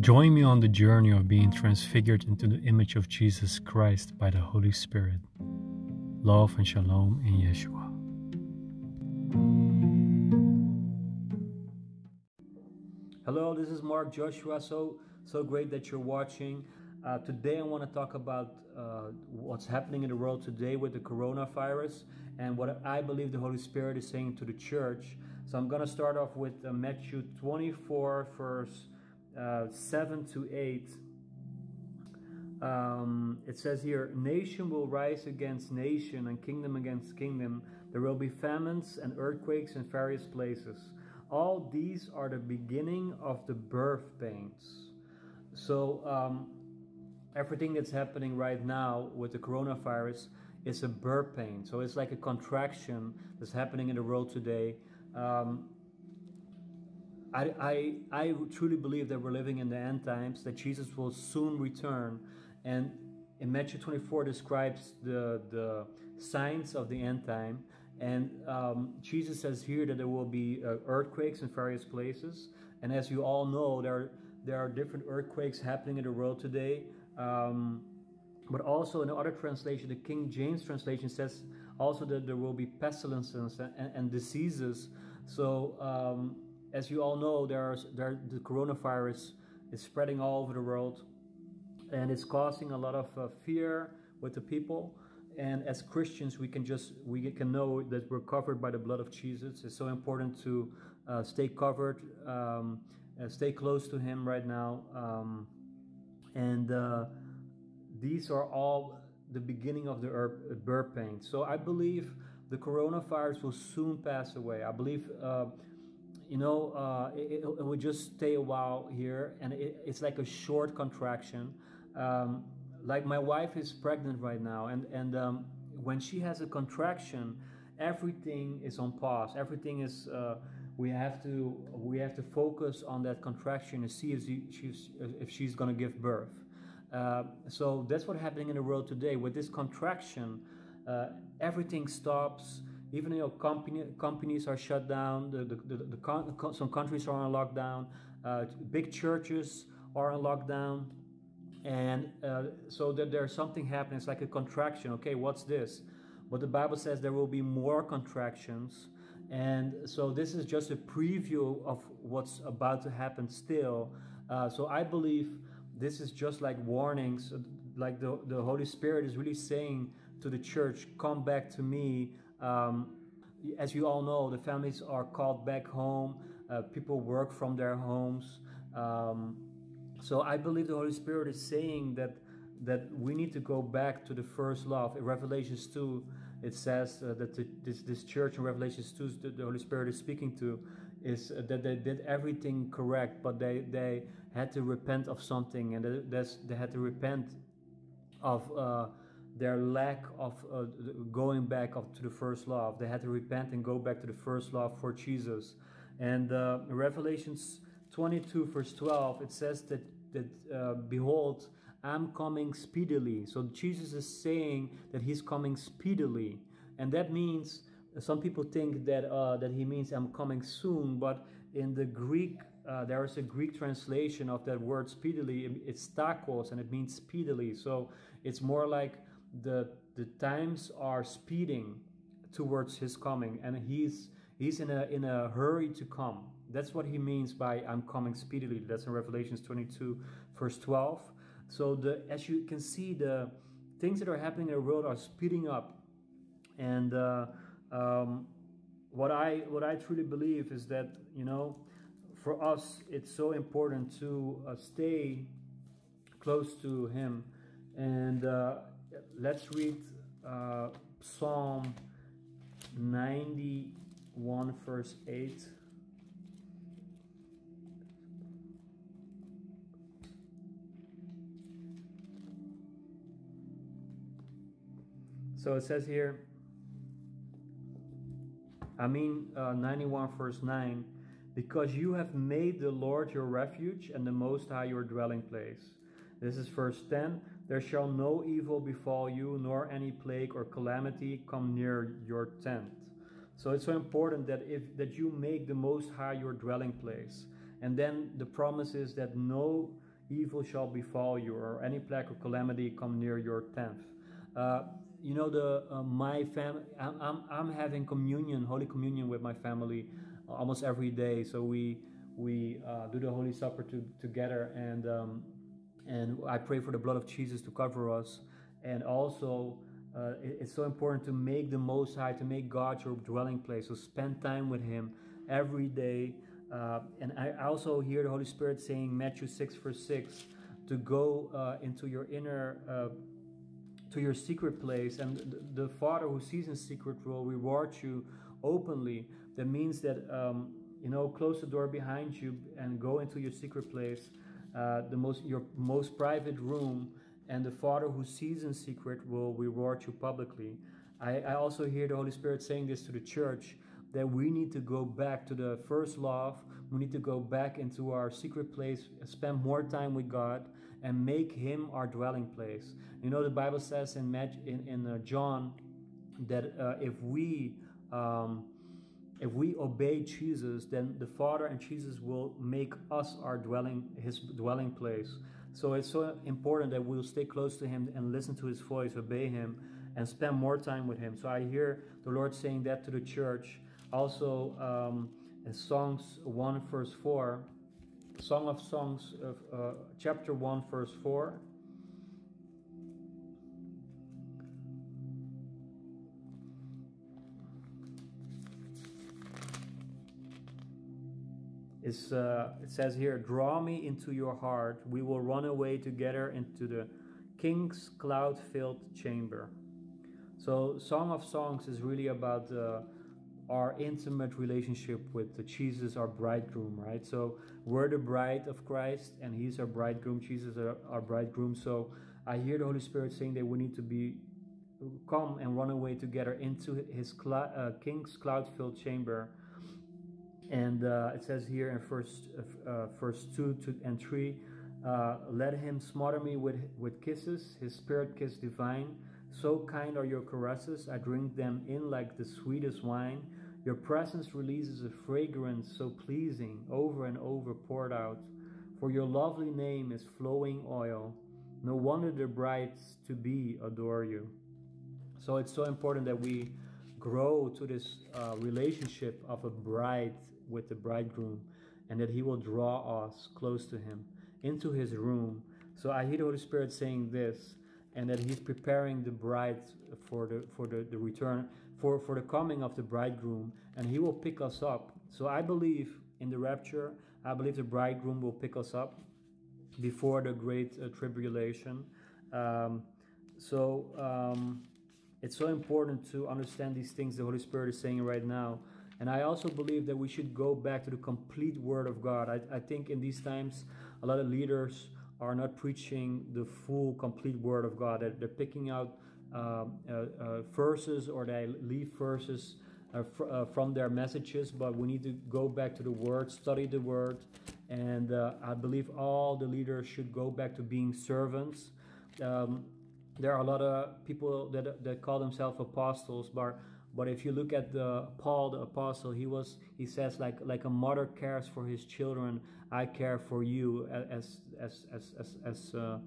Join me on the journey of being transfigured into the image of Jesus Christ by the Holy Spirit. Love and shalom in Yeshua. Hello, this is Mark Joshua. So so great that you're watching. Uh, today I want to talk about uh, what's happening in the world today with the coronavirus and what I believe the Holy Spirit is saying to the church. So I'm going to start off with uh, Matthew 24, verse uh, 7 to 8. Um, it says here, Nation will rise against nation and kingdom against kingdom. There will be famines and earthquakes in various places. All these are the beginning of the birth pains. So, um, everything that's happening right now with the coronavirus is a birth pain. So, it's like a contraction that's happening in the world today. Um, I, I, I truly believe that we're living in the end times, that Jesus will soon return. And in Matthew 24 describes the, the signs of the end time. And um, Jesus says here that there will be uh, earthquakes in various places. And as you all know, there are, there are different earthquakes happening in the world today. Um, but also in the other translation, the King James translation says also that there will be pestilences and, and, and diseases. So um, as you all know, there's there, the coronavirus is spreading all over the world, and it's causing a lot of uh, fear with the people. And as Christians, we can just we can know that we're covered by the blood of Jesus. It's so important to uh, stay covered, um, uh, stay close to Him right now, um, and uh, these are all the beginning of the birth pain. So I believe the coronavirus will soon pass away. I believe uh, you know, uh, it, it, would just stay a while here, and it, it's like a short contraction. Um, like my wife is pregnant right now, and and um, when she has a contraction, everything is on pause. Everything is. Uh, we have to we have to focus on that contraction and see if she, she's if she's going to give birth. Uh, so that's what's happening in the world today. With this contraction, uh, everything stops even know company, companies are shut down the, the, the, the con- some countries are on lockdown uh, big churches are on lockdown. And uh, so that there's something happening. It's like a contraction. Okay what's this? But the bible says there will be more contractions. And so this is just a preview of what's about to happen still. Uh, so i believe this is just like warnings. Like the, the holy spirit is really saying to the church come back to me um, as you all know, the families are called back home. Uh, people work from their homes. Um, so I believe the Holy Spirit is saying that that we need to go back to the first love. In Revelations 2, it says uh, that the, this, this church in Revelations 2, the, the Holy Spirit is speaking to, is uh, that they did everything correct, but they, they had to repent of something, and they, they had to repent of uh, their lack of uh, going back to the first love. They had to repent and go back to the first love for Jesus. And uh, Revelations 22, verse 12, it says that, that uh, behold, I'm coming speedily. So Jesus is saying that he's coming speedily. And that means some people think that uh, that he means I'm coming soon, but in the Greek, uh, there is a Greek translation of that word speedily. It's tachos, and it means speedily. So it's more like the the times are speeding towards his coming and he's he's in a in a hurry to come. That's what he means by i'm coming speedily. That's in revelations 22 verse 12 so the as you can see the things that are happening in the world are speeding up. And uh, um, what i what i truly believe is that you know for us it's so important to uh, stay close to him. And uh, let's read uh, Psalm 91, verse 8. So it says here, I mean, uh, 91, verse 9, because you have made the Lord your refuge and the Most High your dwelling place. This is verse 10. There shall no evil befall you, nor any plague or calamity come near your tent. So it's so important that if that you make the Most High your dwelling place, and then the promise is that no evil shall befall you, or any plague or calamity come near your tent. Uh, you know the uh, my family. I'm, I'm I'm having communion, Holy Communion with my family almost every day. So we we uh, do the Holy Supper to, together, and um, and I pray for the blood of Jesus to cover us, and also. Uh, it, it's so important to make the Most High, to make God your dwelling place. So spend time with Him every day. Uh, and I also hear the Holy Spirit saying, Matthew 6, verse 6, to go uh, into your inner uh, to your secret place, and the, the Father who sees in secret will reward you openly. That means that um, you know, close the door behind you and go into your secret place, uh, the most your most private room, and the Father who sees in secret will reward you publicly. I, I also hear the Holy Spirit saying this to the church that we need to go back to the first love. We need to go back into our secret place, spend more time with God, and make Him our dwelling place. You know, the Bible says in in, in uh, John that uh, if we um, if we obey Jesus, then the Father and Jesus will make us our dwelling, His dwelling place. So it's so important that we'll stay close to Him and listen to His voice, obey Him, and spend more time with Him. So I hear the Lord saying that to the church. Also, um, in Songs 1, verse 4, Song of Songs, uh, chapter 1, verse 4. Uh, it says here, Draw me into your heart, we will run away together into the king's cloud filled chamber. So, Song of Songs is really about uh, our intimate relationship with Jesus, our bridegroom, right? So we're the bride of Christ, and He's our bridegroom. Jesus is our bridegroom. So I hear the Holy Spirit saying that we need to be come and run away together into His cl- uh, King's cloud-filled chamber. And uh, it says here in first uh, verse two to, and three, uh, let Him smother me with with kisses, His Spirit kiss divine. So kind are your caresses, I drink them in like the sweetest wine. Your presence releases a fragrance so pleasing, over and over poured out. For your lovely name is flowing oil. No wonder the brides to be adore you. So it's so important that we grow to this uh, relationship of a bride with the bridegroom and that he will draw us close to him into his room. So I hear the Holy Spirit saying this and that he's preparing the bride for the for the, the return for for the coming of the bridegroom and he will pick us up. So i believe in the rapture i believe the bridegroom will pick us up before the great uh, tribulation. Um, so um, it's so important to understand these things the holy spirit is saying right now and i also believe that we should go back to the complete word of god i, I think in these times a lot of leaders are not preaching the full, complete Word of God. They're, they're picking out uh, uh, uh, verses or they leave verses uh, fr- uh, from their messages, but we need to go back to the Word, study the Word, and uh, I believe all the leaders should go back to being servants. Um, there are a lot of people that, that call themselves apostles, but but if you look at the Paul the apostle, he was he says like like a mother cares for his children, I care for you as as as as as uh,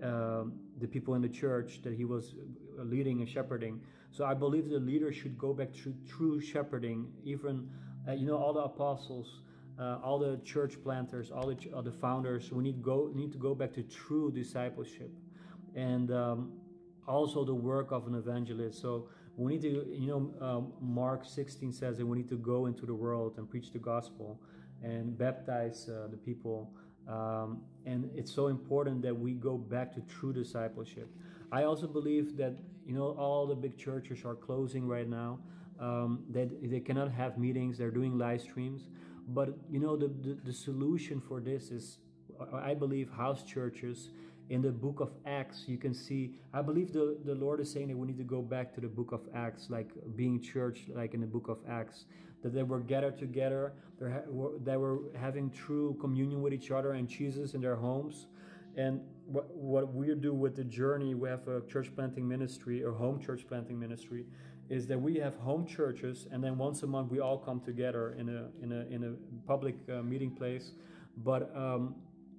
uh, the people in the church that he was leading and shepherding. So I believe the leader should go back to true shepherding. Even uh, you know all the apostles. Uh, all the church planters, all the, all the founders, we need go need to go back to true discipleship, and um, also the work of an evangelist. So we need to, you know, um, Mark 16 says that we need to go into the world and preach the gospel and baptize uh, the people. Um, and it's so important that we go back to true discipleship. I also believe that, you know, all the big churches are closing right now. Um, that they cannot have meetings, they're doing live streams. But, you know, the, the, the solution for this is, I believe, house churches in the book of Acts, you can see, I believe the, the Lord is saying that we need to go back to the book of Acts, like being church, like in the book of Acts, that they were gathered together, they were having true communion with each other and Jesus in their homes. And what, what we do with the journey, we have a church planting ministry or home church planting ministry, is that we have home churches, and then once a month we all come together in a in a in a public uh, meeting place. But um,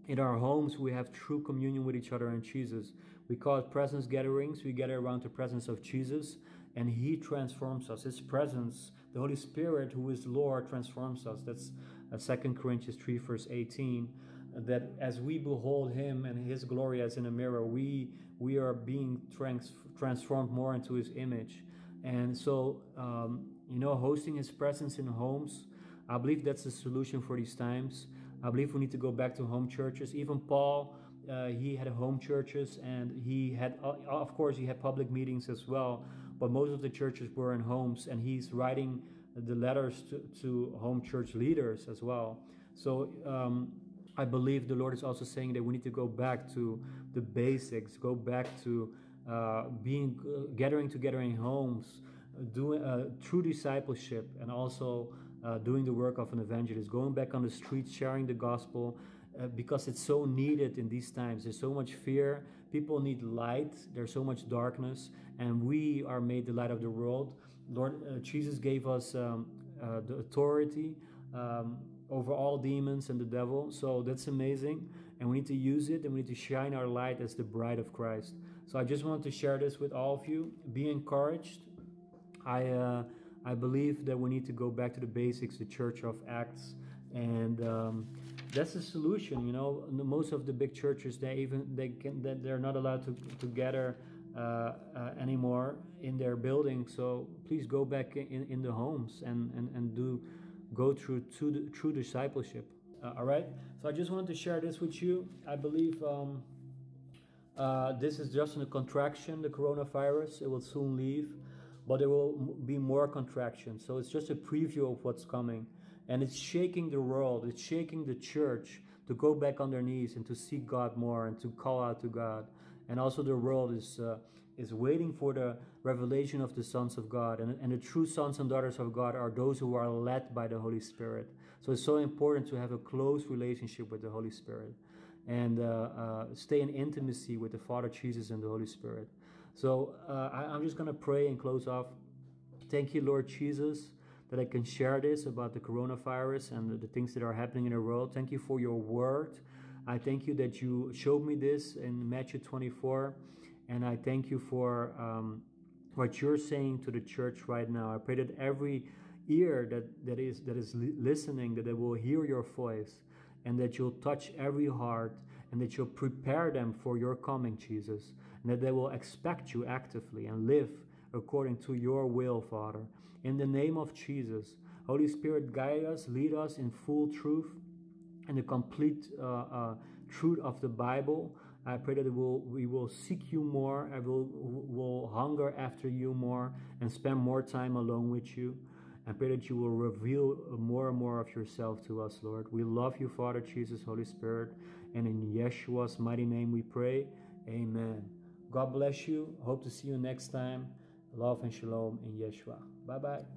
in our homes we have true communion with each other and Jesus. We call it presence gatherings. We gather around the presence of Jesus and he transforms us. His presence, the Holy Spirit who is Lord transforms us. That's uh, 2 Corinthians 3 verse 18 that as we behold him and his glory as in a mirror, we we are being trans- transformed more into his image. And so um, you know hosting his presence in homes, I believe that's the solution for these times. I believe we need to go back to home churches. Even Paul, uh, he had home churches, and he had, uh, of course, he had public meetings as well. But most of the churches were in homes, and he's writing the letters to, to home church leaders as well. So um, I believe the Lord is also saying that we need to go back to the basics, go back to uh, being uh, gathering together in homes, doing uh, true discipleship, and also uh, doing the work of an evangelist, going back on the streets, sharing the gospel, uh, because it's so needed in these times. There's so much fear. People need light. There's so much darkness, and we are made the light of the world. Lord uh, Jesus gave us um, uh, the authority um, over all demons and the devil. So that's amazing, and we need to use it, and we need to shine our light as the bride of Christ. So I just wanted to share this with all of you. Be encouraged. I uh, I believe that we need to go back to the basics, the Church of Acts, and um, that's the solution. You know, most of the big churches they even they can they're not allowed to to gather uh, uh, anymore in their buildings. So please go back in, in the homes and, and, and do go through to true discipleship. Uh, all right. So I just wanted to share this with you. I believe. Um, uh, this is just a contraction, the coronavirus. It will soon leave but there will be more contraction. So it's just a preview of what's coming. And it's shaking the world, it's shaking the church to go back on their knees and to seek God more and to call out to God. And also, the world is, uh, is waiting for the revelation of the sons of God. And, and the true sons and daughters of God are those who are led by the Holy Spirit. So it's so important to have a close relationship with the Holy Spirit and uh, uh, stay in intimacy with the Father, Jesus, and the Holy Spirit. So uh, I, am just going to pray and close off. Thank you, Lord Jesus, that I can share this about the coronavirus and the, the things that are happening in the world. Thank you for your word. I thank you that you showed me this in Matthew 24. And I thank you for um, what you're saying to the church right now. I pray that every ear that, that is that is listening, that they will hear your voice and that you'll touch every heart and that you'll prepare them for your coming, Jesus, and that they will expect you actively and live according to your will, Father. In the name of Jesus, Holy Spirit, guide us, lead us in full truth and the complete uh, uh, truth of the Bible. I pray that we'll, we will seek you more, I will, will hunger after you more, and spend more time alone with you. I pray that you will reveal more and more of yourself to us, Lord. We love you, Father, Jesus, Holy Spirit. And in Yeshua's mighty name we pray. Amen. God bless you. Hope to see you next time. Love and shalom in Yeshua. Bye bye.